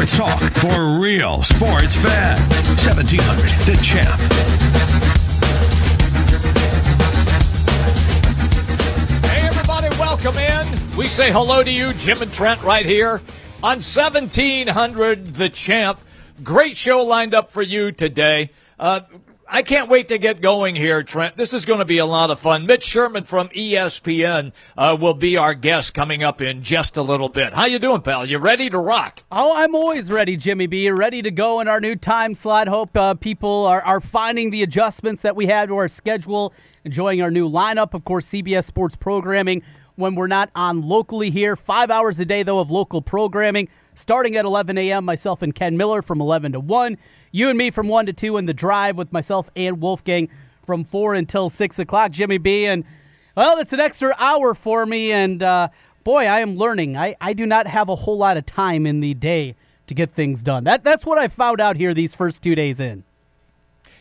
Sports talk for real sports fans. 1700 The Champ. Hey, everybody, welcome in. We say hello to you, Jim and Trent, right here on 1700 The Champ. Great show lined up for you today. Uh, I can't wait to get going here, Trent. This is going to be a lot of fun. Mitch Sherman from ESPN uh, will be our guest coming up in just a little bit. How you doing, pal? You ready to rock? Oh, I'm always ready, Jimmy B. Ready to go in our new time slot. Hope uh, people are, are finding the adjustments that we have to our schedule, enjoying our new lineup. Of course, CBS Sports programming when we're not on locally here. Five hours a day, though, of local programming starting at 11 a.m. Myself and Ken Miller from 11 to 1. You and me from 1 to 2 in the drive with myself and Wolfgang from 4 until 6 o'clock. Jimmy B. And, well, it's an extra hour for me. And, uh, boy, I am learning. I, I do not have a whole lot of time in the day to get things done. That, that's what I found out here these first two days in.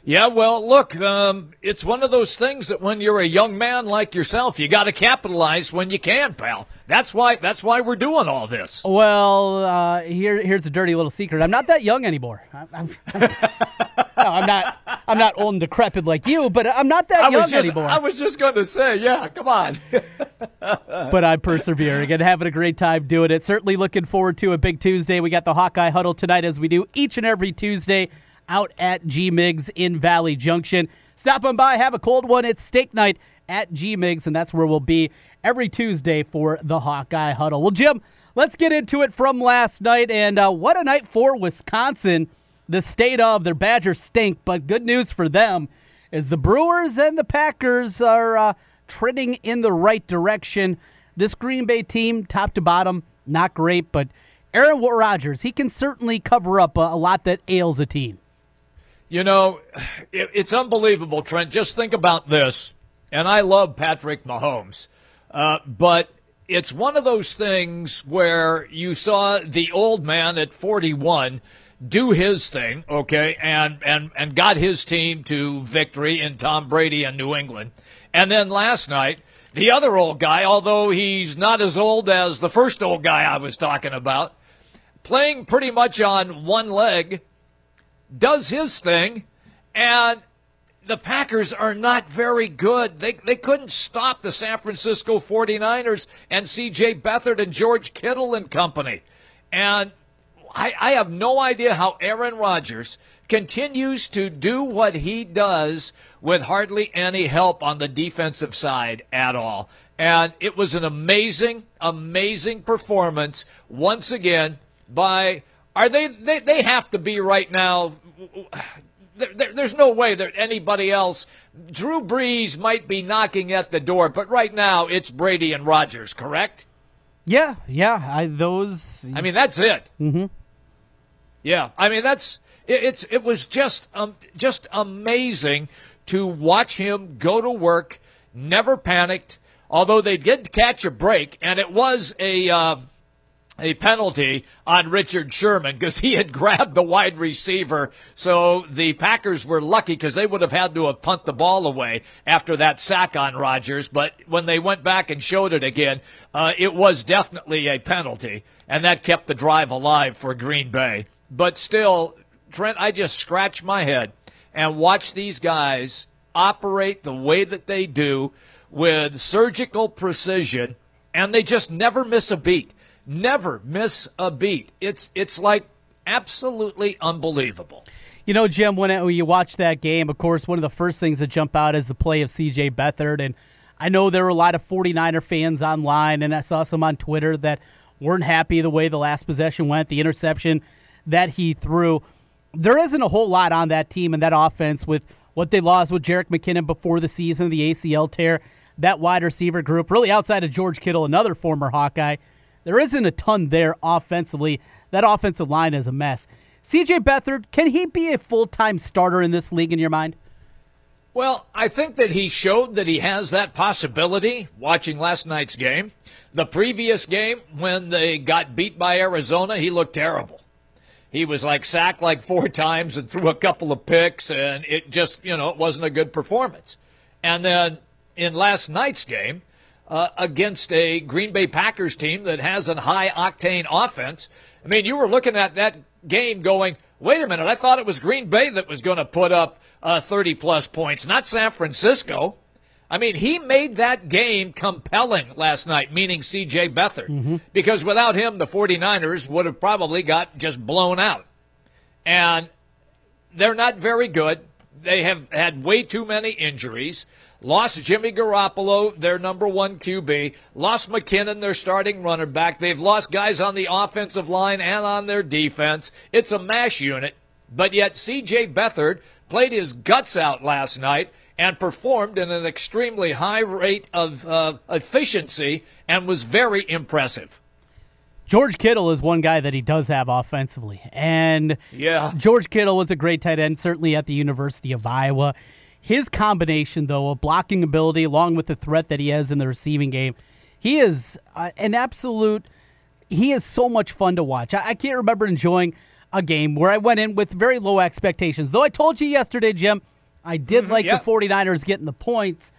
Yeah, well, look, um, it's one of those things that when you're a young man like yourself, you got to capitalize when you can, pal. That's why. That's why we're doing all this. Well, uh, here, here's a dirty little secret. I'm not that young anymore. I'm, I'm, I'm, no, I'm not. I'm not old and decrepit like you, but I'm not that I young was just, anymore. I was just going to say, yeah, come on. but I'm persevering and having a great time doing it. Certainly looking forward to a big Tuesday. We got the Hawkeye Huddle tonight, as we do each and every Tuesday out at G Migs in Valley Junction. Stop on by, have a cold one. It's steak night at G Migs, and that's where we'll be every Tuesday for the Hawkeye Huddle. Well, Jim, let's get into it from last night. And uh, what a night for Wisconsin. The state of their Badgers stink, but good news for them is the Brewers and the Packers are uh, trending in the right direction. This Green Bay team, top to bottom, not great, but Aaron Rodgers, he can certainly cover up a, a lot that ails a team. You know, it, it's unbelievable, Trent. Just think about this. And I love Patrick Mahomes. Uh, but it's one of those things where you saw the old man at 41 do his thing, okay, and, and, and got his team to victory in Tom Brady and New England. And then last night, the other old guy, although he's not as old as the first old guy I was talking about, playing pretty much on one leg, does his thing, and the Packers are not very good. They, they couldn't stop the San Francisco 49ers and C.J. Beathard and George Kittle and company. And I, I have no idea how Aaron Rodgers continues to do what he does with hardly any help on the defensive side at all. And it was an amazing, amazing performance once again by are they, they, they have to be right now. There, there's no way that anybody else. Drew Brees might be knocking at the door, but right now it's Brady and Rodgers, correct? Yeah, yeah. I, those. I mean, that's it. Mm-hmm. Yeah, I mean that's it, it's it was just um, just amazing to watch him go to work, never panicked. Although they did catch a break, and it was a. Uh, a penalty on Richard Sherman because he had grabbed the wide receiver. So the Packers were lucky because they would have had to have punt the ball away after that sack on Rodgers. But when they went back and showed it again, uh, it was definitely a penalty, and that kept the drive alive for Green Bay. But still, Trent, I just scratch my head and watch these guys operate the way that they do with surgical precision, and they just never miss a beat never miss a beat. It's it's like absolutely unbelievable. You know, Jim, when, you watch that game, of course, one of the first things that jump out is the play of C.J. Beathard, and I know there were a lot of 49er fans online, and I saw some on Twitter that weren't happy the way the last possession went, the interception that he threw. There isn't a whole lot on that team and that offense with what they lost with Jerick McKinnon before the season, the ACL tear, that wide receiver group, really outside of George Kittle, another former Hawkeye. There isn't a ton there offensively. That offensive line is a mess. CJ Beathard, can he be a full time starter in this league in your mind? Well, I think that he showed that he has that possibility watching last night's game. The previous game, when they got beat by Arizona, he looked terrible. He was like sacked like four times and threw a couple of picks, and it just, you know, it wasn't a good performance. And then in last night's game, uh, against a Green Bay Packers team that has a high octane offense. I mean, you were looking at that game going, wait a minute, I thought it was Green Bay that was going to put up uh, 30 plus points, not San Francisco. I mean, he made that game compelling last night, meaning C.J. Beathard, mm-hmm. because without him, the 49ers would have probably got just blown out. And they're not very good. They have had way too many injuries. Lost Jimmy Garoppolo, their number one QB. Lost McKinnon, their starting runner back. They've lost guys on the offensive line and on their defense. It's a mash unit. But yet, C.J. Beathard played his guts out last night and performed in an extremely high rate of uh, efficiency and was very impressive. George Kittle is one guy that he does have offensively. And yeah. George Kittle was a great tight end, certainly at the University of Iowa. His combination, though, of blocking ability along with the threat that he has in the receiving game, he is uh, an absolute. He is so much fun to watch. I, I can't remember enjoying a game where I went in with very low expectations. Though I told you yesterday, Jim, I did mm-hmm, like the 49ers getting the points.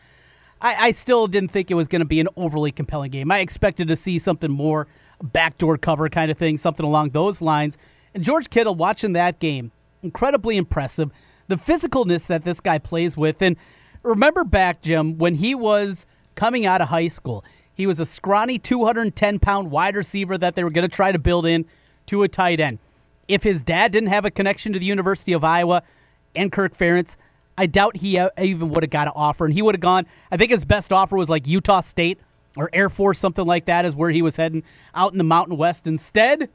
I, I still didn't think it was going to be an overly compelling game. I expected to see something more backdoor cover kind of thing, something along those lines. And George Kittle watching that game, incredibly impressive the physicalness that this guy plays with. And remember back, Jim, when he was coming out of high school, he was a scrawny 210 pound wide receiver that they were going to try to build in to a tight end. If his dad didn't have a connection to the University of Iowa and Kirk Ferentz, I doubt he even would have got an offer. And he would have gone, I think his best offer was like Utah State or Air Force, something like that, is where he was heading out in the Mountain West. Instead,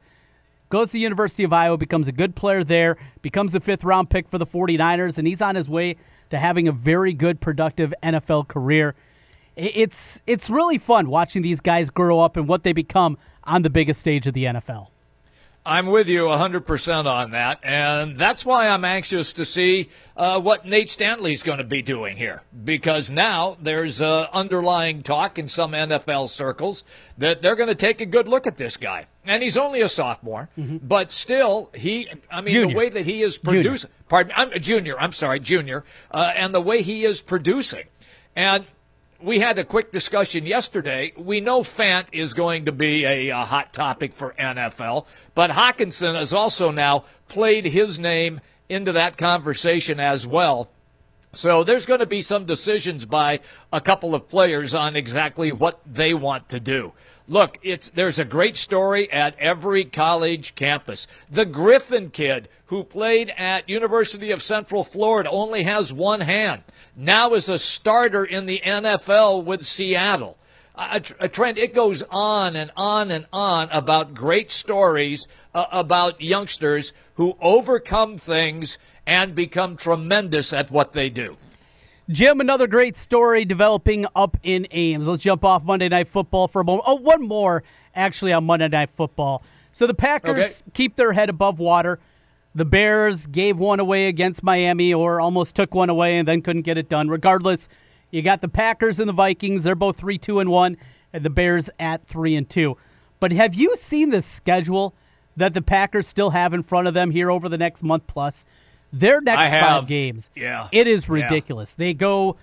goes to the University of Iowa, becomes a good player there, becomes a fifth round pick for the 49ers, and he's on his way to having a very good, productive NFL career. It's it's really fun watching these guys grow up and what they become on the biggest stage of the NFL. I'm with you 100% on that. And that's why I'm anxious to see uh, what Nate Stanley's going to be doing here. Because now there's uh, underlying talk in some NFL circles that they're going to take a good look at this guy. And he's only a sophomore, mm-hmm. but still, he, I mean, junior. the way that he is producing, junior. pardon me, I'm a junior, I'm sorry, junior, uh, and the way he is producing. And we had a quick discussion yesterday. We know Fant is going to be a, a, hot topic for NFL, but Hockenson has also now played his name into that conversation as well. So there's going to be some decisions by a couple of players on exactly what they want to do. Look, it's there's a great story at every college campus. The Griffin kid who played at University of Central Florida only has one hand. Now is a starter in the NFL with Seattle. A, a trend. It goes on and on and on about great stories uh, about youngsters who overcome things and become tremendous at what they do. Jim, another great story developing up in Ames. Let's jump off Monday Night Football for a moment. Oh, one more actually on Monday Night Football. So the Packers okay. keep their head above water. The Bears gave one away against Miami or almost took one away and then couldn't get it done. Regardless, you got the Packers and the Vikings. They're both 3 2 and 1, and the Bears at 3 and 2. But have you seen the schedule that the Packers still have in front of them here over the next month plus? Their next five games, yeah, it is ridiculous. Yeah. They go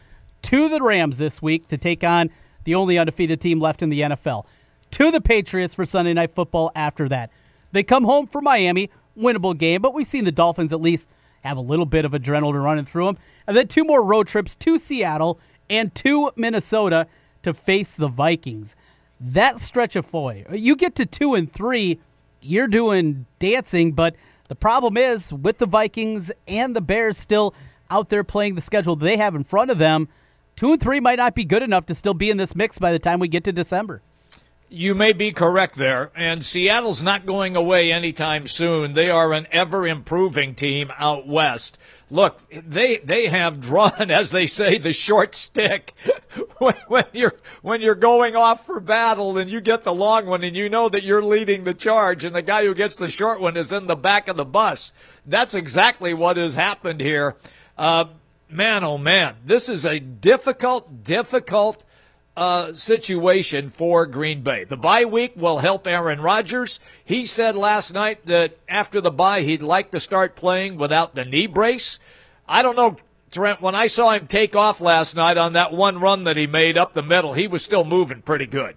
to the Rams this week to take on the only undefeated team left in the NFL. To the Patriots for Sunday Night Football after that. They come home for Miami, winnable game, but we've seen the Dolphins at least have a little bit of adrenaline running through them. And then two more road trips to Seattle and to Minnesota to face the Vikings. That stretch of foy, you get to two and three, you're doing dancing, but the problem is with the Vikings and the Bears still out there playing the schedule they have in front of them, two and three might not be good enough to still be in this mix by the time we get to December. You may be correct there, and Seattle's not going away anytime soon. They are an ever improving team out west. Look, they they have drawn, as they say, the short stick when, when you're when you're going off for battle and you get the long one and you know that you're leading the charge and the guy who gets the short one is in the back of the bus. That's exactly what has happened here. Uh, man, oh man, this is a difficult, difficult uh, situation for Green Bay. The bye week will help Aaron Rodgers. He said last night that after the bye, he'd like to start playing without the knee brace. I don't know, Trent, when I saw him take off last night on that one run that he made up the middle, he was still moving pretty good.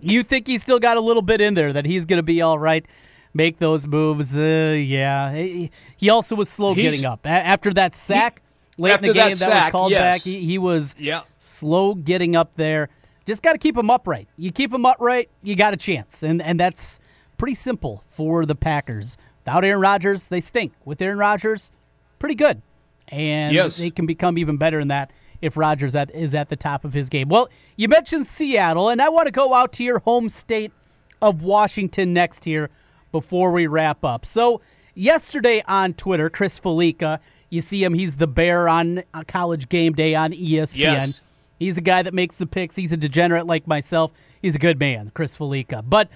You think he's still got a little bit in there that he's going to be all right? make those moves. Uh, yeah, he also was slow He's, getting up after that sack late in the game that, sack, was called yes. back. He, he was yeah. slow getting up there. Just got to keep him upright. You keep him upright, you got a chance, and and that's pretty simple for the Packers. Without Aaron Rodgers, they stink. With Aaron Rodgers, pretty good, and yes. they can become even better in that if Rodgers at, is at the top of his game. Well, you mentioned Seattle, and I want to go out to your home state of Washington next here before we wrap up. So, yesterday on Twitter, Chris Fallica, you see him, he's the bear on a college game day on ESPN. Yes. He's a guy that makes the picks. He's a degenerate like myself. He's a good man, Chris Fallica. But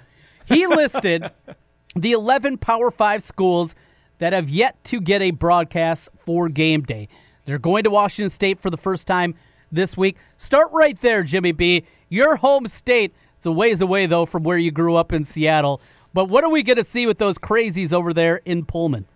he listed the 11 Power 5 schools that have yet to get a broadcast for game day. They're going to Washington State for the first time this week. Start right there, Jimmy B. Your home state. It's a ways away, though, from where you grew up in Seattle. But what are we going to see with those crazies over there in Pullman?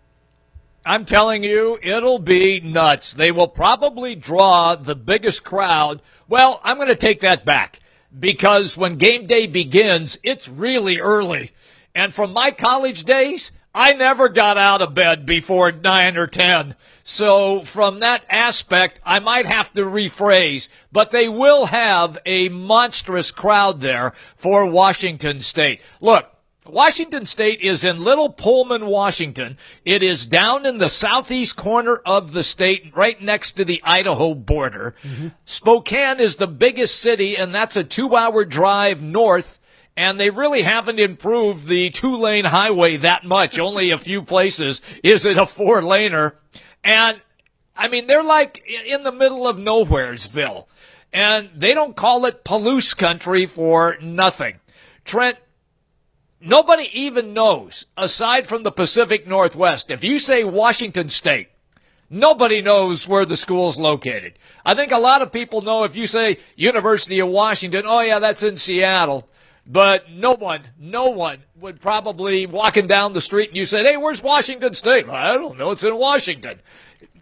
I'm telling you, it'll be nuts. They will probably draw the biggest crowd. Well, I'm going to take that back because when game day begins, it's really early. And from my college days, I never got out of bed before 9 or 10. So from that aspect, I might have to rephrase, but they will have a monstrous crowd there for Washington State. Look, Washington State is in Little Pullman, Washington. It is down in the southeast corner of the state, right next to the Idaho border. Mm-hmm. Spokane is the biggest city, and that's a two hour drive north. And they really haven't improved the two lane highway that much. Only a few places is it a four laner. And I mean, they're like in the middle of nowheresville. And they don't call it Palouse country for nothing. Trent, Nobody even knows, aside from the Pacific Northwest. If you say Washington State, nobody knows where the school's located. I think a lot of people know if you say University of Washington, oh yeah, that's in Seattle. But no one, no one would probably walking down the street and you said, hey, where's Washington State? I don't know. It's in Washington.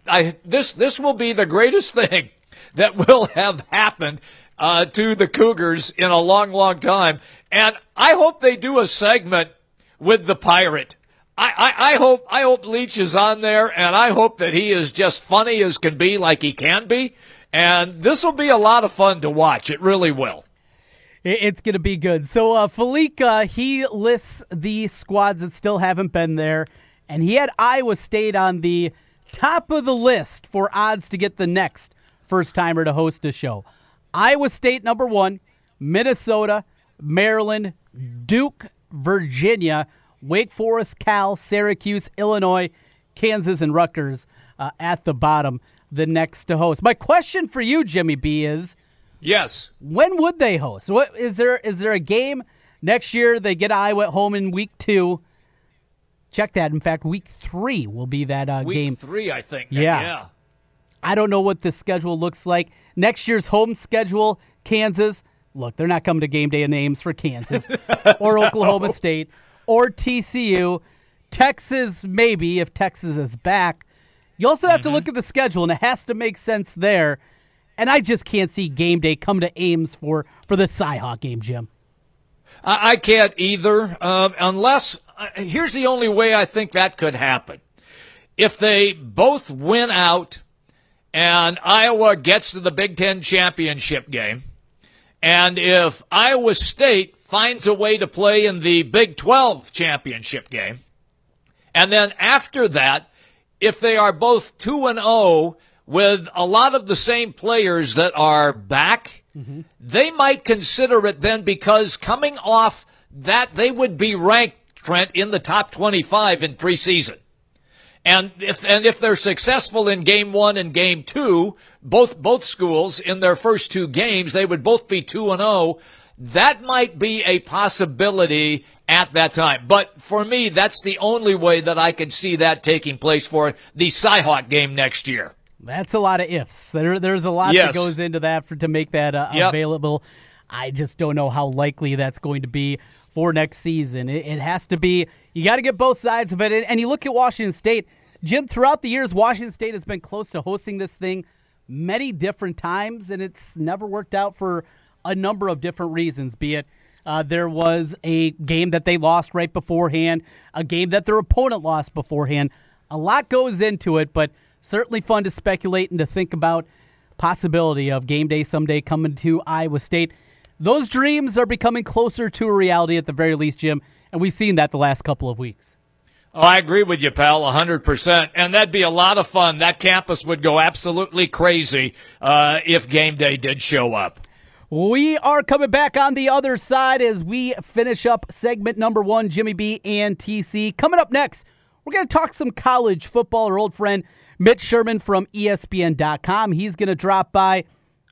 I, this, this will be the greatest thing that will have happened uh, to the Cougars in a long, long time. And I hope they do a segment with the pirate. I, I, I, hope I hope Leach is on there, and I hope that he is just funny as can be, like he can be. And this will be a lot of fun to watch. It really will. It's going to be good. So, uh, Fallica, he lists the squads that still haven't been there, and he had Iowa State on the top of the list for odds to get the next first timer to host a show. Iowa State, number one, Minnesota, Maryland, Duke, Virginia, Wake Forest, Cal, Syracuse, Illinois, Kansas, and Rutgers uh, at the bottom, the next to host. My question for you, Jimmy B, is yes. When would they host? What is there? Is there a game next year? They get Iowa at home in week two. Check that. In fact, week three will be that uh, week game. Three, I think. Yeah. yeah. I don't know what the schedule looks like. Next year's home schedule: Kansas, look, they're not coming to game day of names for Kansas or Oklahoma. State or TCU. Texas, maybe, if Texas is back. You also have mm-hmm. to look at the schedule, and it has to make sense there. And I just can't see game day come to Ames for, for the Cyhawk game, Jim. I, I can't either, um, unless uh, here's the only way I think that could happen. If they both win out and Iowa gets to the Big Ten championship game, and if Iowa State finds a way to play in the Big 12 championship game, and then after that, if they are both 2 and 0 with a lot of the same players that are back, mm-hmm. they might consider it then because coming off that, they would be ranked, Trent, in the top 25 in preseason. And if and if they're successful in game one and game two, both both schools in their first two games, they would both be two and zero. Oh. That might be a possibility at that time. But for me, that's the only way that I could see that taking place for the Cyhawk game next year. That's a lot of ifs. There, there's a lot yes. that goes into that for, to make that uh, yep. available. I just don't know how likely that's going to be for next season. It, it has to be, you got to get both sides of it. And you look at Washington State, Jim, throughout the years, Washington State has been close to hosting this thing many different times, and it's never worked out for a number of different reasons, be it Uh, there was a game that they lost right beforehand, a game that their opponent lost beforehand. A lot goes into it, but certainly fun to speculate and to think about possibility of game day someday coming to Iowa State. Those dreams are becoming closer to a reality at the very least, Jim, and we've seen that the last couple of weeks. Oh, I agree with you, pal, 100%. And that'd be a lot of fun. That campus would go absolutely crazy uh, if game day did show up. We are coming back on the other side as we finish up segment number one, Jimmy B and TC. Coming up next, we're going to talk some college football. Our old friend Mitch Sherman from ESPN.com. He's going to drop by.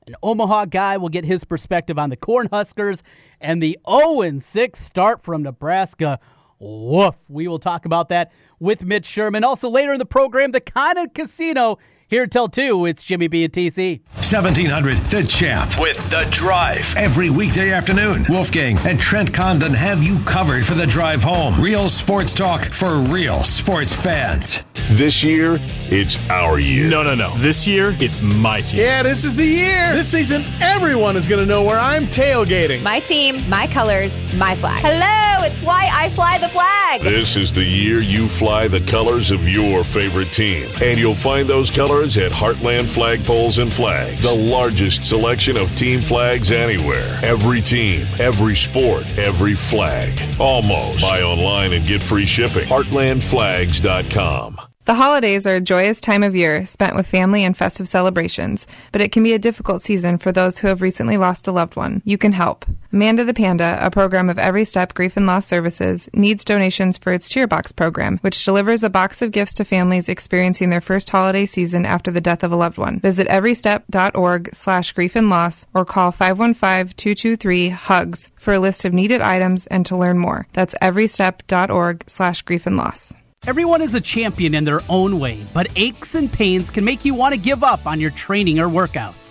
An Omaha guy will get his perspective on the Cornhuskers and the 0 6 start from Nebraska. Woof. We will talk about that with Mitch Sherman. Also, later in the program, the Condon Casino here till 2, it's Jimmy B and TC. 1700 The Champ with The Drive. Every weekday afternoon, Wolfgang and Trent Condon have you covered for the drive home. Real sports talk for real sports fans. This year, it's our year. No, no, no. This year, it's my team. Yeah, this is the year. This season, everyone is going to know where I'm tailgating. My team, my colors, my flag. Hello, it's why I fly the flag. This is the year you fly the colors of your favorite team. And you'll find those colors at Heartland Flagpoles and Flags, the largest selection of team flags anywhere. Every team, every sport, every flag. Almost. Buy online and get free shipping. Heartlandflags.com. The holidays are a joyous time of year spent with family and festive celebrations, but it can be a difficult season for those who have recently lost a loved one. You can help. Amanda the Panda, a program of Every Step Grief and Loss Services, needs donations for its Cheerbox program, which delivers a box of gifts to families experiencing their first holiday season after the death of a loved one. Visit everystep.org slash grief and loss or call 515-223-HUGS for a list of needed items and to learn more. That's everystep.org slash grief and loss. Everyone is a champion in their own way, but aches and pains can make you want to give up on your training or workouts.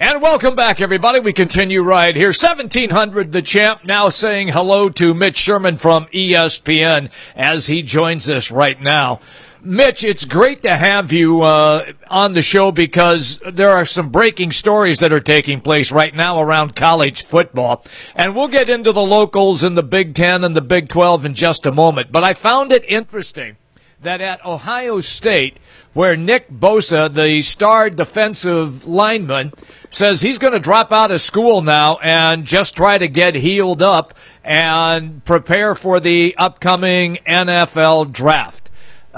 And welcome back, everybody. We continue right here. 1700, the champ now saying hello to Mitch Sherman from ESPN as he joins us right now. Mitch, it's great to have you uh, on the show because there are some breaking stories that are taking place right now around college football. And we'll get into the locals in the Big Ten and the Big 12 in just a moment. But I found it interesting that at Ohio State, where Nick Bosa, the star defensive lineman, says he's going to drop out of school now and just try to get healed up and prepare for the upcoming NFL draft.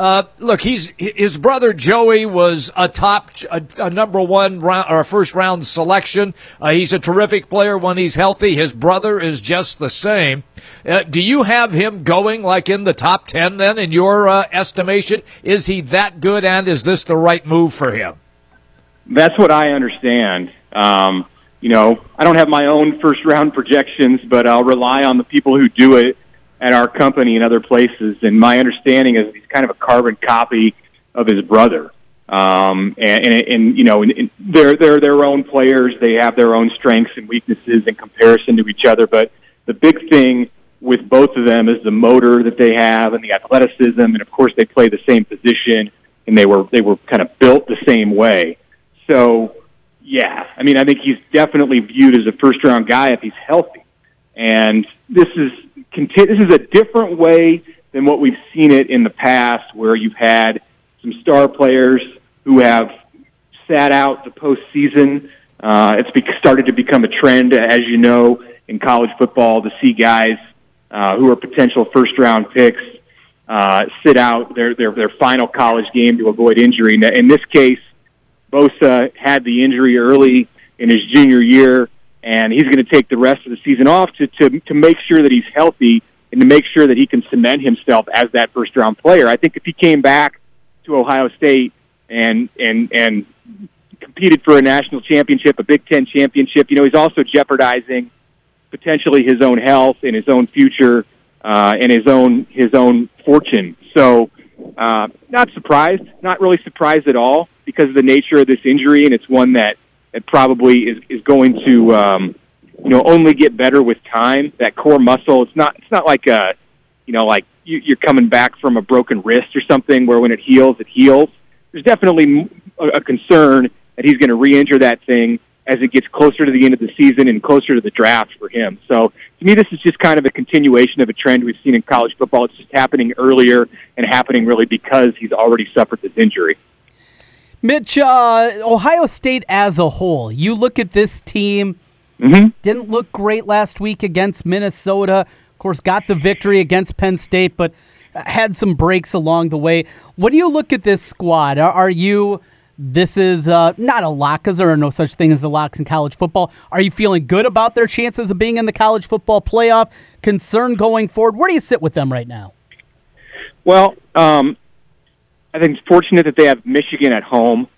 Uh, look, he's his brother Joey was a top, a, a number one round or first round selection. Uh, he's a terrific player when he's healthy. His brother is just the same. Uh, do you have him going like in the top ten? Then, in your uh, estimation, is he that good? And is this the right move for him? That's what I understand. Um, you know, I don't have my own first round projections, but I'll rely on the people who do it at our company and other places. And my understanding is he's kind of a carbon copy of his brother. Um, and, and, and, you know, and, and they're, they're their own players. They have their own strengths and weaknesses in comparison to each other. But the big thing with both of them is the motor that they have and the athleticism. And of course, they play the same position and they were, they were kind of built the same way. So, yeah, I mean, I think he's definitely viewed as a first round guy if he's healthy. And this is this is a different way than what we've seen it in the past, where you've had some star players who have sat out the postseason. Uh, it's be- started to become a trend, as you know, in college football to see guys uh, who are potential first round picks uh, sit out their, their their final college game to avoid injury. Now, In this case, Bosa had the injury early in his junior year and he's going to take the rest of the season off to, to, to make sure that he's healthy and to make sure that he can cement himself as that first round player. I think if he came back to Ohio State and, and, and competed for a national championship, a Big Ten championship, you know, he's also jeopardizing potentially his own health and his own future, uh, and his own, his own fortune. So, uh, not surprised, not really surprised at all because of the nature of this injury, and it's one that that probably is is going to um, you know only get better with time. That core muscle, it's not it's not like a you know like you, you're coming back from a broken wrist or something where when it heals, it heals. There's definitely a, a concern that he's going to re-injure that thing as it gets closer to the end of the season and closer to the draft for him. So to me, this is just kind of a continuation of a trend we've seen in college football. It's just happening earlier and happening really because he's already suffered this injury. Mitch, uh, Ohio State as a whole, you look at this team, mm-hmm. didn't look great last week against Minnesota. Of course, got the victory against Penn State, but had some breaks along the way. What do you look at this squad, are, are you this is uh, not a lock because there are no such thing as a locks in college football. Are you feeling good about their chances of being in the college football playoff? Concern going forward? Where do you sit with them right now? Well, um, I think it's fortunate that they have Michigan at home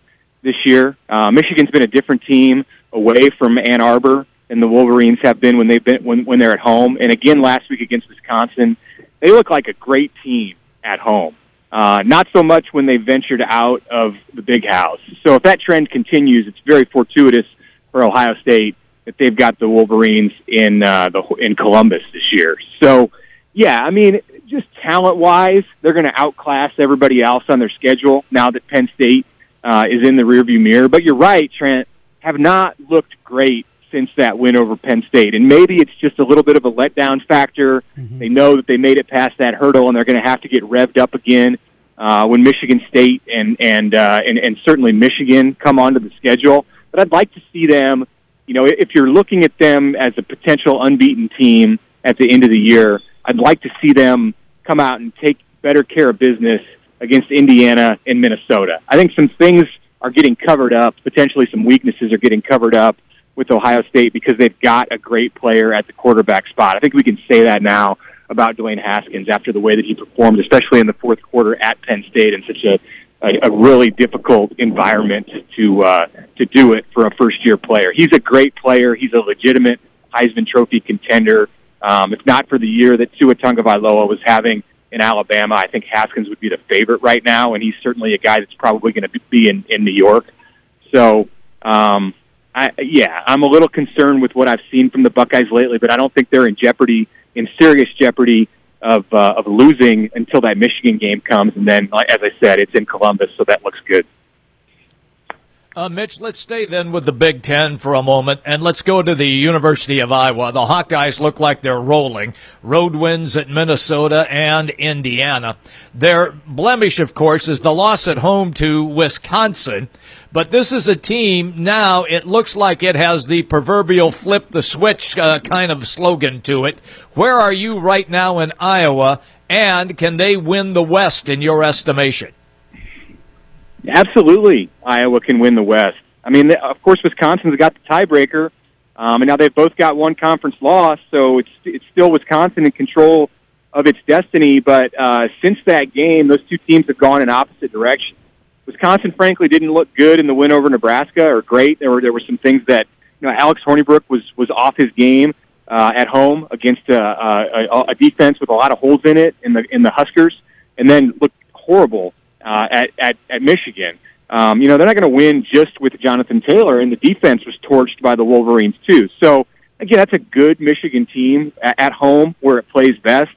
this year. Uh, Michigan's been a different team away from Ann Arbor than the Wolverines have been when they've been when when they're at home. And again, last week against Wisconsin, they look like a great team at home. Uh, not so much when they ventured out of the big house. So if that trend continues, it's very fortuitous for Ohio State that they've got the Wolverines in uh, the in Columbus this year. So yeah, I mean, just talent wise, they're going to outclass everybody else on their schedule now that Penn State uh, is in the rearview mirror. But you're right, Trent, have not looked great since that win over Penn State. And maybe it's just a little bit of a letdown factor. Mm-hmm. They know that they made it past that hurdle and they're going to have to get revved up again uh, when Michigan State and and, uh, and and certainly Michigan come onto the schedule. But I'd like to see them. You know, if you're looking at them as a potential unbeaten team at the end of the year, I'd like to see them come out and take better care of business against Indiana and Minnesota. I think some things are getting covered up. Potentially, some weaknesses are getting covered up with Ohio State because they've got a great player at the quarterback spot. I think we can say that now about Dwayne Haskins after the way that he performed, especially in the fourth quarter at Penn State in such a a, a really difficult environment to uh, to do it for a first year player. He's a great player. He's a legitimate Heisman Trophy contender. Um, if not for the year that Tua Tagovailoa was having in Alabama, I think Haskins would be the favorite right now, and he's certainly a guy that's probably going to be in in New York. So um, I, yeah, I'm a little concerned with what I've seen from the Buckeyes lately, but I don't think they're in jeopardy, in serious jeopardy of uh, of losing until that Michigan game comes, and then, as I said, it's in Columbus, so that looks good. Uh, Mitch, let's stay then with the Big Ten for a moment, and let's go to the University of Iowa. The Hawkeyes look like they're rolling. Road wins at Minnesota and Indiana. Their blemish, of course, is the loss at home to Wisconsin. But this is a team now, it looks like it has the proverbial flip the switch uh, kind of slogan to it. Where are you right now in Iowa, and can they win the West in your estimation? Absolutely, Iowa can win the West. I mean, of course, Wisconsin's got the tiebreaker, um, and now they've both got one conference loss, so it's it's still Wisconsin in control of its destiny. But uh, since that game, those two teams have gone in opposite directions. Wisconsin, frankly, didn't look good in the win over Nebraska or great. There were there were some things that you know Alex Hornibrook was was off his game uh, at home against a, a, a defense with a lot of holes in it in the in the Huskers, and then looked horrible uh, at, at at Michigan. Um, you know they're not going to win just with Jonathan Taylor, and the defense was torched by the Wolverines too. So again, that's a good Michigan team at, at home where it plays best.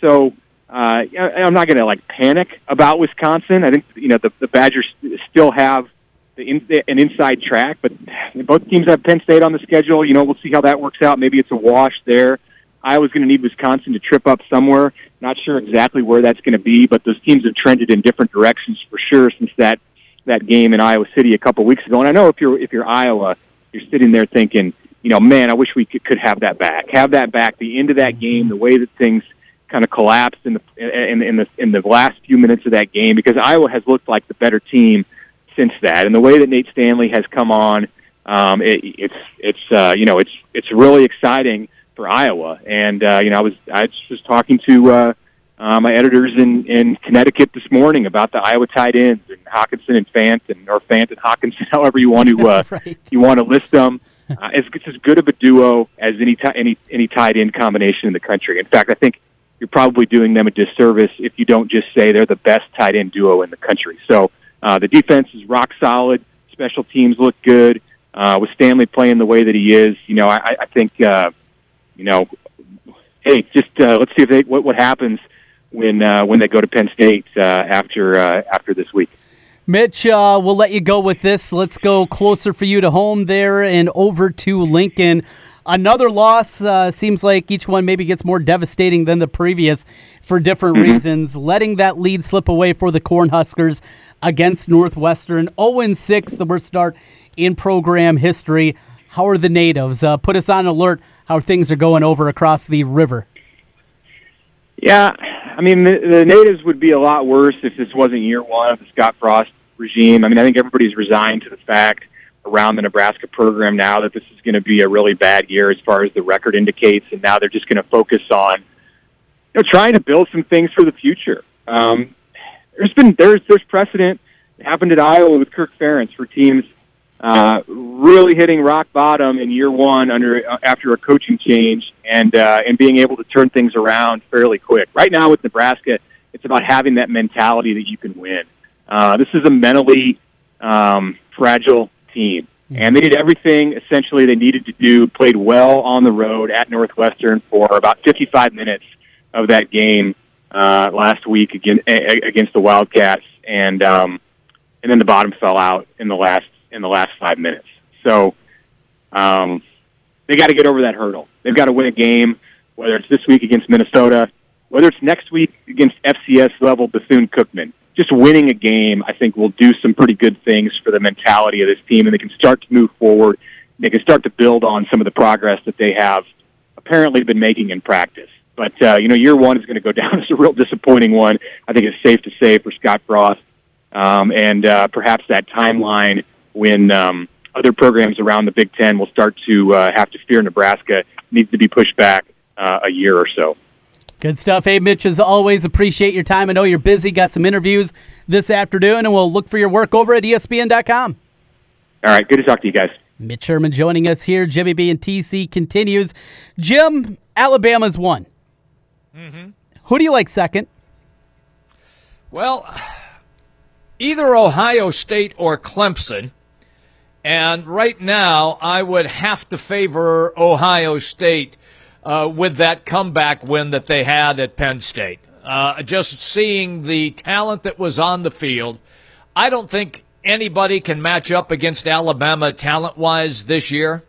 So uh, I'm not going to like panic about Wisconsin. I think you know the, the Badgers still have the in, an inside track, but both teams have Penn State on the schedule. You know, we'll see how that works out. Maybe it's a wash there. Iowa's going to need Wisconsin to trip up somewhere. Not sure exactly where that's going to be, but those teams have trended in different directions for sure since that that game in Iowa City a couple weeks ago. And I know if you're if you're Iowa, you're sitting there thinking, you know, man, I wish we could, could have that back. Have that back. The end of that game, the way that things kind of collapsed in the in, in the in the last few minutes of that game because Iowa has looked like the better team since that, and the way that Nate Stanley has come on, um, it, it's it's uh, you know it's it's really exciting for Iowa. And uh, you know I was I was talking to uh, uh, my editors in in Connecticut this morning about the Iowa tight ends and Hockenson and Fant and or Fant and Hockenson, however you want to uh, right. you want to list them. Uh, it's, it's as good of a duo as any t- any any tight end combination in the country. In fact, I think you're probably doing them a disservice if you don't just say they're the best tight end duo in the country. So uh, the defense is rock solid. Special teams look good. Uh, with Stanley playing the way that he is, you know, I, I think, uh, you know, hey, just uh, let's see if they what, what happens when uh, when they go to Penn State uh, after uh, after this week. Mitch, uh, we'll let you go with this. Let's go closer for you to home there and over to Lincoln. Another loss uh, seems like each one maybe gets more devastating than the previous for different mm-hmm. reasons. Letting that lead slip away for the Cornhuskers against Northwestern. 0 6, the worst start in program history. How are the natives? Uh, put us on alert how things are going over across the river. Yeah, I mean, the, the natives would be a lot worse if this wasn't year one of the Scott Frost regime. I mean, I think everybody's resigned to the fact around the Nebraska program now that this is going to be a really bad year as far as the record indicates, and now they're just going to focus on you know trying to build some things for the future. Um, there's been there's there's precedent. It happened at Iowa with Kirk Ferentz for teams uh, really hitting rock bottom in year one under uh, after a coaching change and uh, and being able to turn things around fairly quick. Right now with Nebraska, it's about having that mentality that you can win. Uh, this is a mentally um, fragile team, and they did everything essentially they needed to do. Played well on the road at Northwestern for about 55 minutes of that game uh, last week against against the Wildcats, and um, and then the bottom fell out in the last in the last five minutes. So um, they got to get over that hurdle. They've got to win a game, whether it's this week against Minnesota, whether it's next week against FCS level Bethune Cookman. Just winning a game, I think, will do some pretty good things for the mentality of this team, and they can start to move forward. They can start to build on some of the progress that they have apparently been making in practice. But uh, you know, year one is going to go down as a real disappointing one. I think it's safe to say for Scott Frost, um, and uh, perhaps that timeline when um, other programs around the Big Ten will start to uh, have to fear Nebraska needs to be pushed back uh, a year or so. Good stuff. Hey, Mitch, as always, appreciate your time. I know you're busy, got some interviews this afternoon, and we'll look for your work over at ESPN.com. All right. Good to talk to you guys. Mitch Sherman joining us here. Jimmy B and TC continues. Jim, Alabama's one. Mm-hmm. Who do you like second? Well, either Ohio State or Clemson. And right now, I would have to favor Ohio State uh, with that comeback win that they had at Penn State. Uh, just seeing the talent that was on the field, I don't think anybody can match up against Alabama talent wise this year.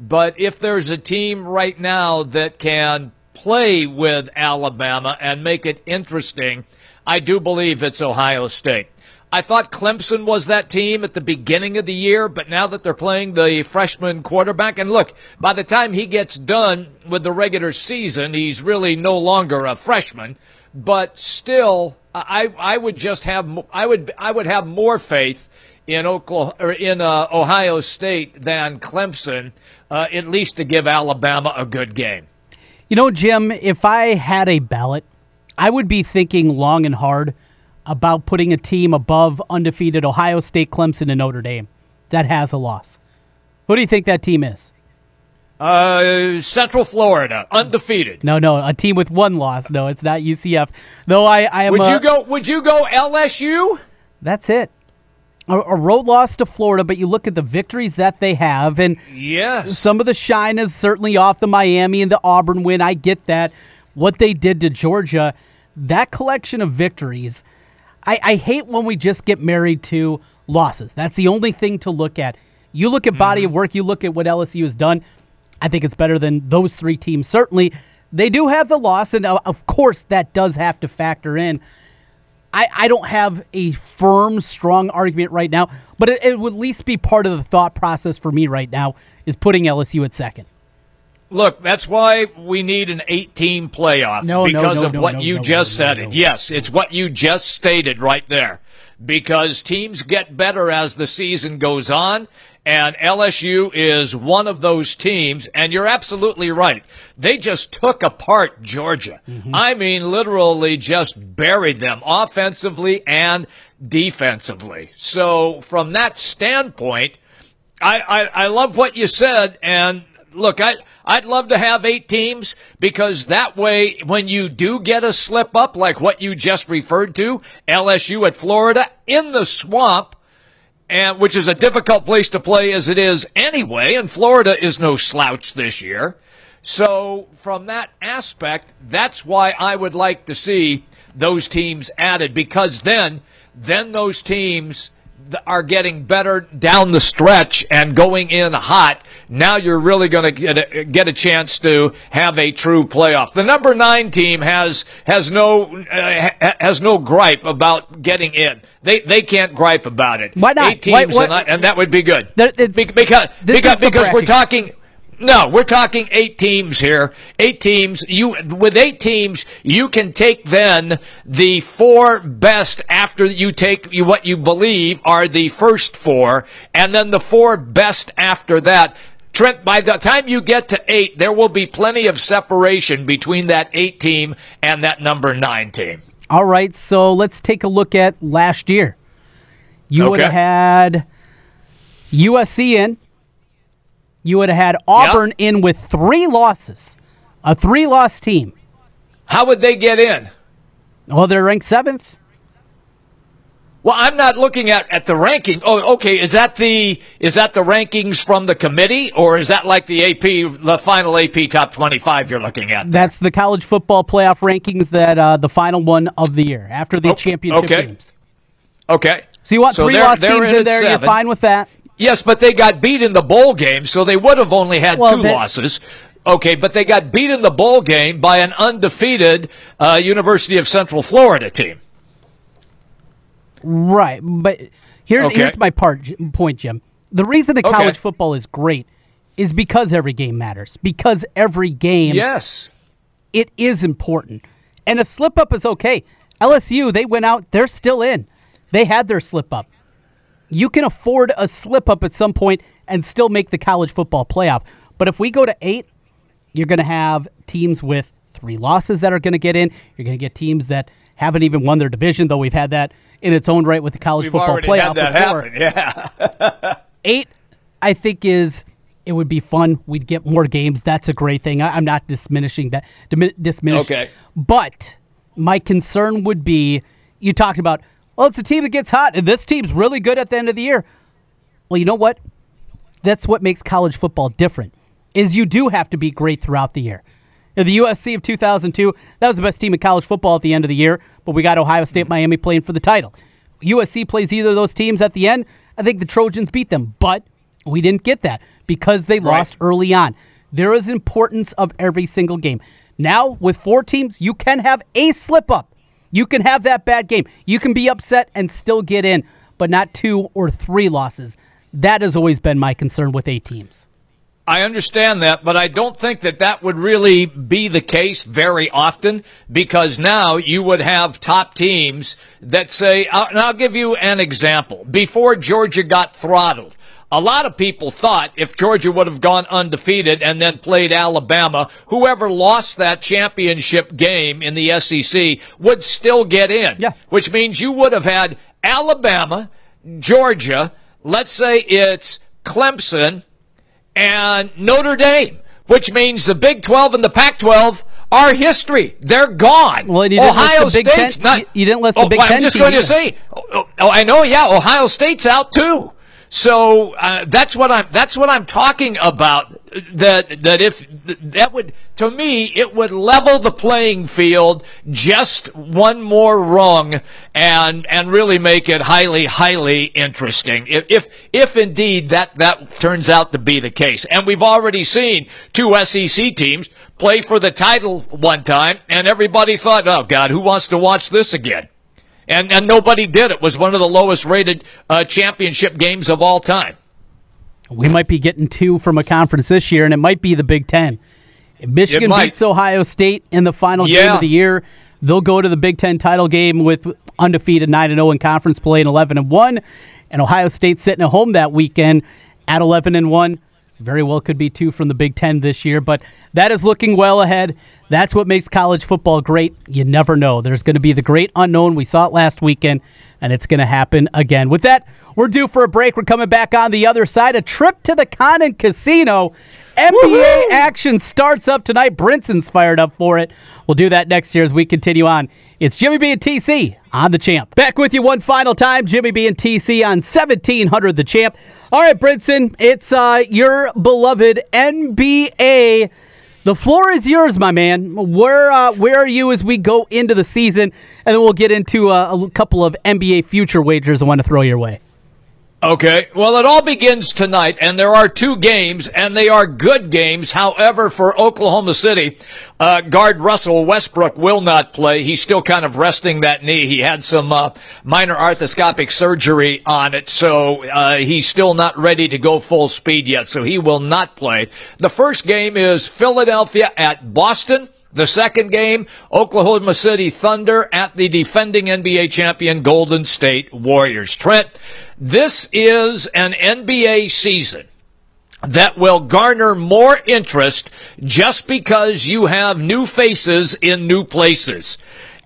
But if there's a team right now that can play with Alabama and make it interesting, I do believe it's Ohio State. I thought Clemson was that team at the beginning of the year, but now that they're playing the freshman quarterback, and look, by the time he gets done with the regular season, he's really no longer a freshman. But still, I I would just have I would I would have more faith in Oklahoma or in uh, Ohio State than Clemson, uh, at least to give Alabama a good game. You know, Jim, if I had a ballot, I would be thinking long and hard about putting a team above undefeated Ohio State, Clemson, and Notre Dame that has a loss. Who do you think that team is? Uh, Central Florida, undefeated. No, no, a team with one loss. No, it's not UCF. Though I, I am. Would a, you go? Would you go LSU? That's it. A, a, road loss to Florida, but you look at the victories that they have, and yes, some of the shine is certainly off the Miami and the Auburn win. I get that. What they did to Georgia, that collection of victories I, I hate when we just get married to losses. That's the only thing to look at. You look at body mm-hmm. of work, you look at what LSU has done. I think it's better than those three teams. Certainly, they do have the loss, and uh, of course, that does have to factor in. I, I don't have a firm, strong argument right now, but it, it would at least be part of the thought process for me right now is putting LSU at second. Look, that's why we need an 18 playoff no, because no, no, of what you just said. It. Yes, it's what you just stated right there. Because teams get better as the season goes on, and LSU is one of those teams. And you're absolutely right. They just took apart Georgia. Mm-hmm. I mean, literally just buried them offensively and defensively. So from that standpoint, I, I, I love what you said, and look, I I'd love to have eight teams because that way, when you do get a slip up like what you just referred to, LSU at Florida in the swamp, and which is a difficult place to play as it is anyway, and Florida is no slouch this year. So from that aspect, that's why I would like to see those teams added because then then those teams are getting better down the stretch and going in hot. Now you're really going to get a, get a chance to have a true playoff. The number nine team has has no uh, has no gripe about getting in. They they can't gripe about it. Why not? Eight teams Why, and, I, and, that would be good. There, because because, because we're talking no, we're talking eight teams here. Eight teams. You with eight teams, you can take then the four best after you take you, what you believe are the first four, and then the four best after that. Trent, by the time you get to eight, there will be plenty of separation between that eight team and that number nine team. All right, so let's take a look at last year. You Okay. would have had USC in. You would have had Auburn in with three losses, a three-loss team. How would they get in? Well, they're ranked seventh. Well, I'm not looking at, at the ranking. Oh, okay. Is that the is that the rankings from the committee, or is that like the AP, the final AP top 25 you're looking at? That's the college football playoff rankings. That uh, the final one of the year after the Oh, championship okay. games. Okay. So you want So three they're- loss they're teams in there? You're fine with that? Yes, but they got beat in the bowl game, so they would have only had Well, two losses. Okay, but they got beat in the bowl game by an undefeated uh, University of Central Florida team. Right, but here's Okay. here's my part point, Jim. The reason that Okay. college football is great is because every game matters. Because every game, Yes. it is important, and a slip up is okay. LSU, they went out, they're still in. They had their slip up. You can afford a slip up at some point and still make the college football playoff. But if we go to eight, you're going to have teams with three losses that are going to get in. You're going to get teams that haven't even won their division, though we've had that in its own right with the college We've football playoff before. happen. Yeah. Eight, I think is it would be fun. We'd get more games. That's a great thing. I, I'm not diminishing that. Dimi- diminishing. Okay. But my concern would be you talked about. Well, it's a team that gets hot, and this team's really good at the end of the year. Well, you know what? That's what makes college football different. Is you do have to be great throughout the year. The USC of 2002, that was the best team in college football at the end of the year, but we got Ohio State, mm-hmm. Miami playing for the title. USC plays either of those teams at the end. I think the Trojans beat them, but we didn't get that because they lost early on. There is importance of every single game. Now, with four teams, you can have a slip up. You can have that bad game. You can be upset and still get in, but not two or three losses. That has always been my concern with eight teams. I understand that, but I don't think that that would really be the case very often because now you would have top teams that say, uh, and I'll give you an example. Before Georgia got throttled, a lot of people thought if Georgia would have gone undefeated and then played Alabama, whoever lost that championship game in the SEC would still get in. Yeah. Which means you would have had Alabama, Georgia, let's say it's Clemson, and Notre Dame, which means the Big 12 and the Pac 12 are history. They're gone. Well, you didn't list Ohio State's Ten- not. you- you didn't list the oh, Big I'm Ten just going to say. Oh, oh, I know. Yeah, Ohio State's out too. So uh, that's what I'm. That's what I'm talking about. That that if that would to me it would level the playing field just one more rung and and really make it highly highly interesting. If if, if indeed that that turns out to be the case, and we've already seen two SEC teams play for the title one time, and everybody thought, oh God, who wants to watch this again? And and nobody did. It was one of the lowest rated uh, championship games of all time. We might be getting two from a conference this year, and it might be the Big Ten. If Michigan beats Ohio State in the final game of the year, they'll go to the Big Ten title game with undefeated 9 0 in conference play and 11 and 1. And Ohio State sitting at home that weekend at 11 and 1. Very well could be two from the Big Ten this year, but that is looking well ahead. That's what makes college football great. You never know. There's going to be the great unknown. We saw it last weekend, and it's going to happen again. With that, we're due for a break. We're coming back on the other side. A trip to the Condon Casino. NBA Woo-hoo! action starts up tonight. Brinson's fired up for it. We'll do that next year as we continue on. It's Jimmy B and TC on the champ. Back with you one final time. Jimmy B and TC on 1700 the champ. All right, Brinson, it's uh, your beloved NBA. The floor is yours, my man. Where uh, where are you as we go into the season, and then we'll get into uh, a couple of NBA future wagers I want to throw your way. Okay. Well, it all begins tonight, and there are two games, and they are good games. However, for Oklahoma City, uh, guard Russell Westbrook will not play. He's still kind of resting that knee. He had some uh, minor arthroscopic surgery on it, so uh, he's still not ready to go full speed yet, so he will not play. The first game is Philadelphia at Boston. The second game, Oklahoma City Thunder at the defending NBA champion Golden State Warriors. Trent, this is an NBA season that will garner more interest just because you have new faces in new places.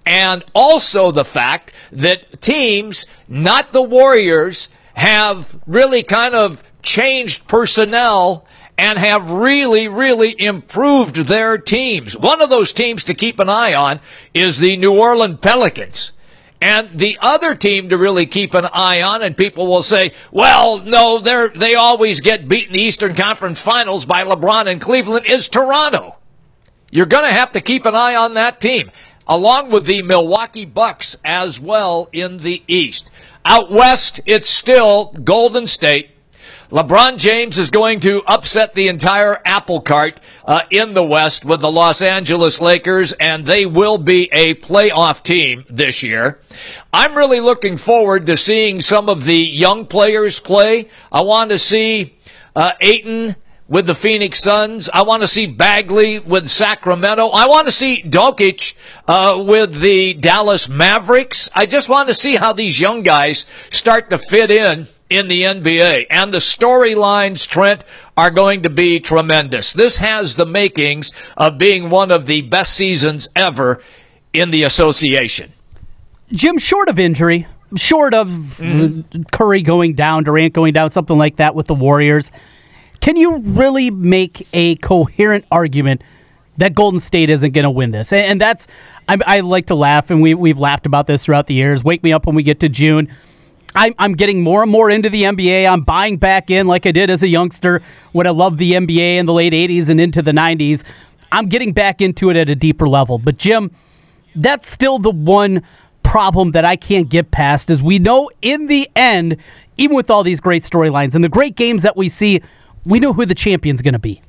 And also the fact that teams, not the Warriors, have really kind of changed personnel and have really, really improved their teams. One of those teams to keep an eye on is the New Orleans Pelicans. And the other team to really keep an eye on, and people will say, well, no, they're, they always get beat in the Eastern Conference Finals by LeBron and Cleveland, is Toronto. You're going to have to keep an eye on that team, along with the Milwaukee Bucks as well in the East. Out west, it's still Golden State, LeBron James is going to upset the entire apple cart uh, in the West with the Los Angeles Lakers, and they will be a playoff team this year. I'm really looking forward to seeing some of the young players play. I want to see uh, Ayton with the Phoenix Suns. I want to see Bagley with Sacramento. I want to see Jokic uh, with the Dallas Mavericks. I just want to see how these young guys start to fit in in the NBA. And the storylines, Trent, are going to be tremendous. This has the makings of being one of the best seasons ever in the association. Jim, short of injury, short of mm-hmm. Curry going down, Durant going down, something like that with the Warriors, can you really make a coherent argument that Golden State isn't going to win this? And that's, I, I, like to laugh, and we, we've laughed about this throughout the years. Wake me up when we get to June I'm, I'm getting more and more into the NBA. I'm buying back in like I did as a youngster when I loved the NBA in the late 80s and into the 90s. I'm getting back into it at a deeper level. But, Jim, that's still the one problem that I can't get past is we know in the end, even with all these great storylines and the great games that we see, we know who the champion's going to be.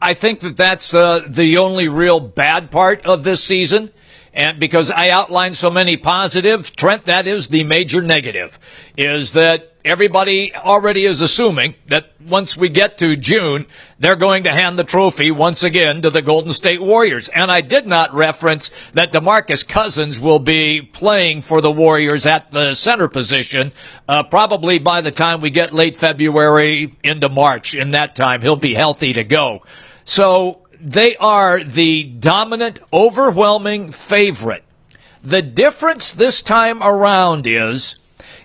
I think that that's uh, the only real bad part of this season and because I outlined so many positive, Trent, that is the major negative, is that everybody already is assuming that once we get to June, they're going to hand the trophy once again to the Golden State Warriors. And I did not reference that DeMarcus Cousins will be playing for the Warriors at the center position, uh, probably by the time we get late February into March. In that time, he'll be healthy to go. So they are the dominant, overwhelming favorite. The difference this time around is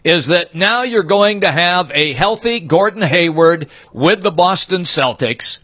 is that now you're going to have a healthy Gordon Hayward with the Boston Celtics.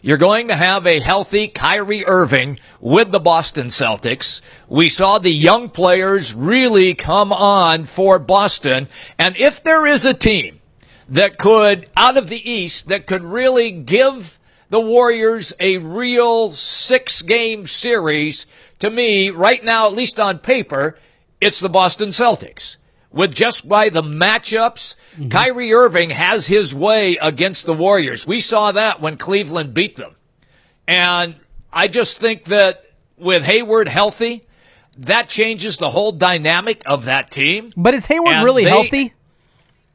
You're going to have a healthy Kyrie Irving with the Boston Celtics. We saw the young players really come on for Boston. And if there is a team that could, out of the East, that could really give the Warriors a real six game series. To me, right now, at least on paper, it's the Boston Celtics. With just by the matchups, mm-hmm. Kyrie Irving has his way against the Warriors. We saw that when Cleveland beat them. And I just think that with Hayward healthy, that changes the whole dynamic of that team. But is Hayward and really they, healthy?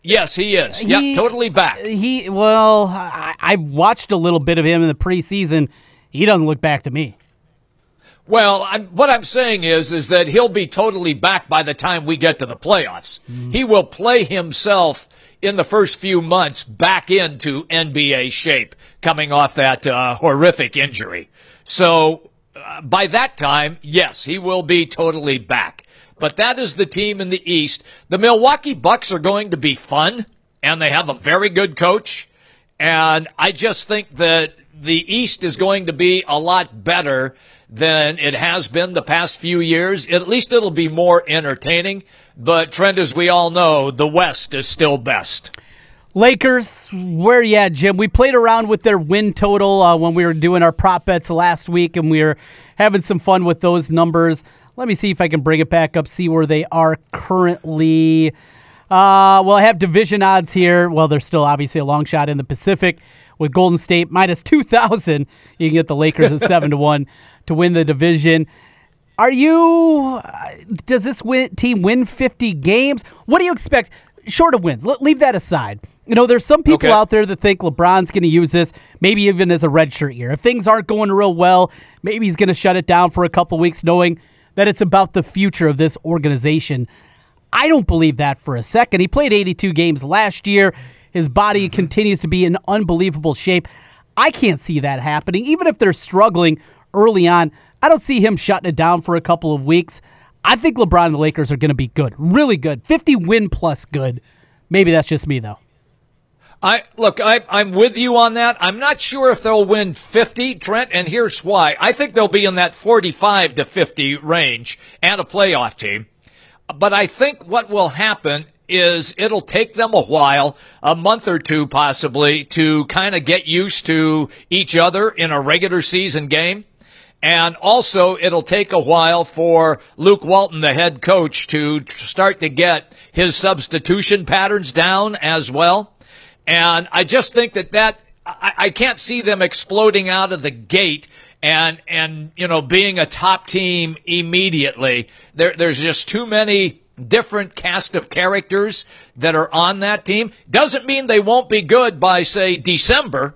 Yes, he is. Yeah, totally back. He well, I, I watched a little bit of him in the preseason. He doesn't look back to me. Well, I'm, what I'm saying is, is that he'll be totally back by the time we get to the playoffs. Mm. He will play himself in the first few months back into NBA shape coming off that uh, horrific injury. So uh, by that time, yes, he will be totally back. But that is the team in the East. The Milwaukee Bucks are going to be fun, and they have a very good coach. And I just think that the East is going to be a lot better than it has been the past few years. At least it'll be more entertaining. But Trent, as we all know, the West is still best. Lakers, where you at, Jim? We played around with their win total uh, when we were doing our prop bets last week, and we were having some fun with those numbers. Let me see if I can bring it back up, see where they are currently. Uh, well, I have division odds here. Well, they're still obviously a long shot in the Pacific with Golden State minus 2,000. You can get the Lakers at 7 to 1 to win the division. Are you. Uh, does this win, team win 50 games? What do you expect? Short of wins. Let, leave that aside. You know, there's some people Okay. out there that think LeBron's going to use this, maybe even as a redshirt year. If things aren't going real well, maybe he's going to shut it down for a couple weeks, knowing that it's about the future of this organization. I don't believe that for a second. He played 82 games last year. His body Mm-hmm. continues to be in unbelievable shape. I can't see that happening. Even if they're struggling early on, I don't see him shutting it down for a couple of weeks. I think LeBron and the Lakers are going to be good, really good. 50 win plus good. Maybe that's just me, though. I look, I, I'm with you on that. I'm not sure if they'll win 50, Trent, and here's why. I think they'll be in that 45 to 50 range and a playoff team. But I think what will happen is it'll take them a while, a month or two possibly, to kind of get used to each other in a regular season game. And also, it'll take a while for Luke Walton, the head coach, to start to get his substitution patterns down as well. And I just think that that I, I can't see them exploding out of the gate and and you know being a top team immediately. There, there's just too many different cast of characters that are on that team. Doesn't mean they won't be good by say December.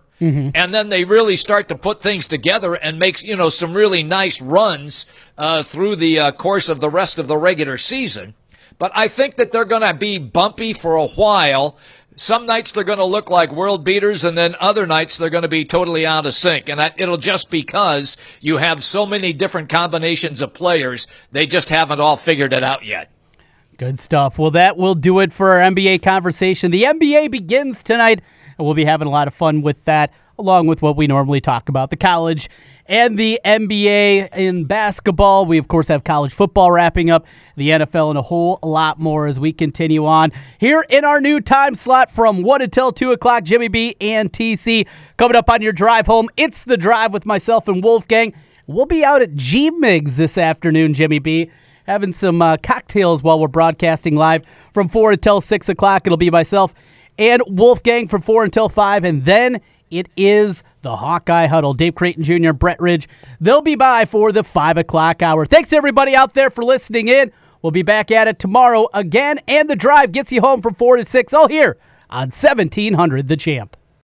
And then they really start to put things together and makes you know some really nice runs uh, through the uh, course of the rest of the regular season. But I think that they're going to be bumpy for a while. Some nights they're going to look like world beaters, and then other nights they're going to be totally out of sync. And that, it'll just because you have so many different combinations of players, they just haven't all figured it out yet. Good stuff. Well, that will do it for our NBA conversation. The NBA begins tonight, and we'll be having a lot of fun with that, along with what we normally talk about the college and the NBA in basketball. We, of course, have college football wrapping up, the NFL, and a whole lot more as we continue on here in our new time slot from 1 until 2 o'clock. Jimmy B and TC coming up on your drive home. It's the drive with myself and Wolfgang. We'll be out at G Migs this afternoon, Jimmy B having some uh, cocktails while we're broadcasting live from 4 until 6 o'clock. It'll be myself and Wolfgang from 4 until 5, and then it is the Hawkeye Huddle. Dave Creighton Jr., Brett Ridge, they'll be by for the 5 o'clock hour. Thanks, everybody out there, for listening in. We'll be back at it tomorrow again, and the drive gets you home from 4 to 6, all here on 1700 The Champ.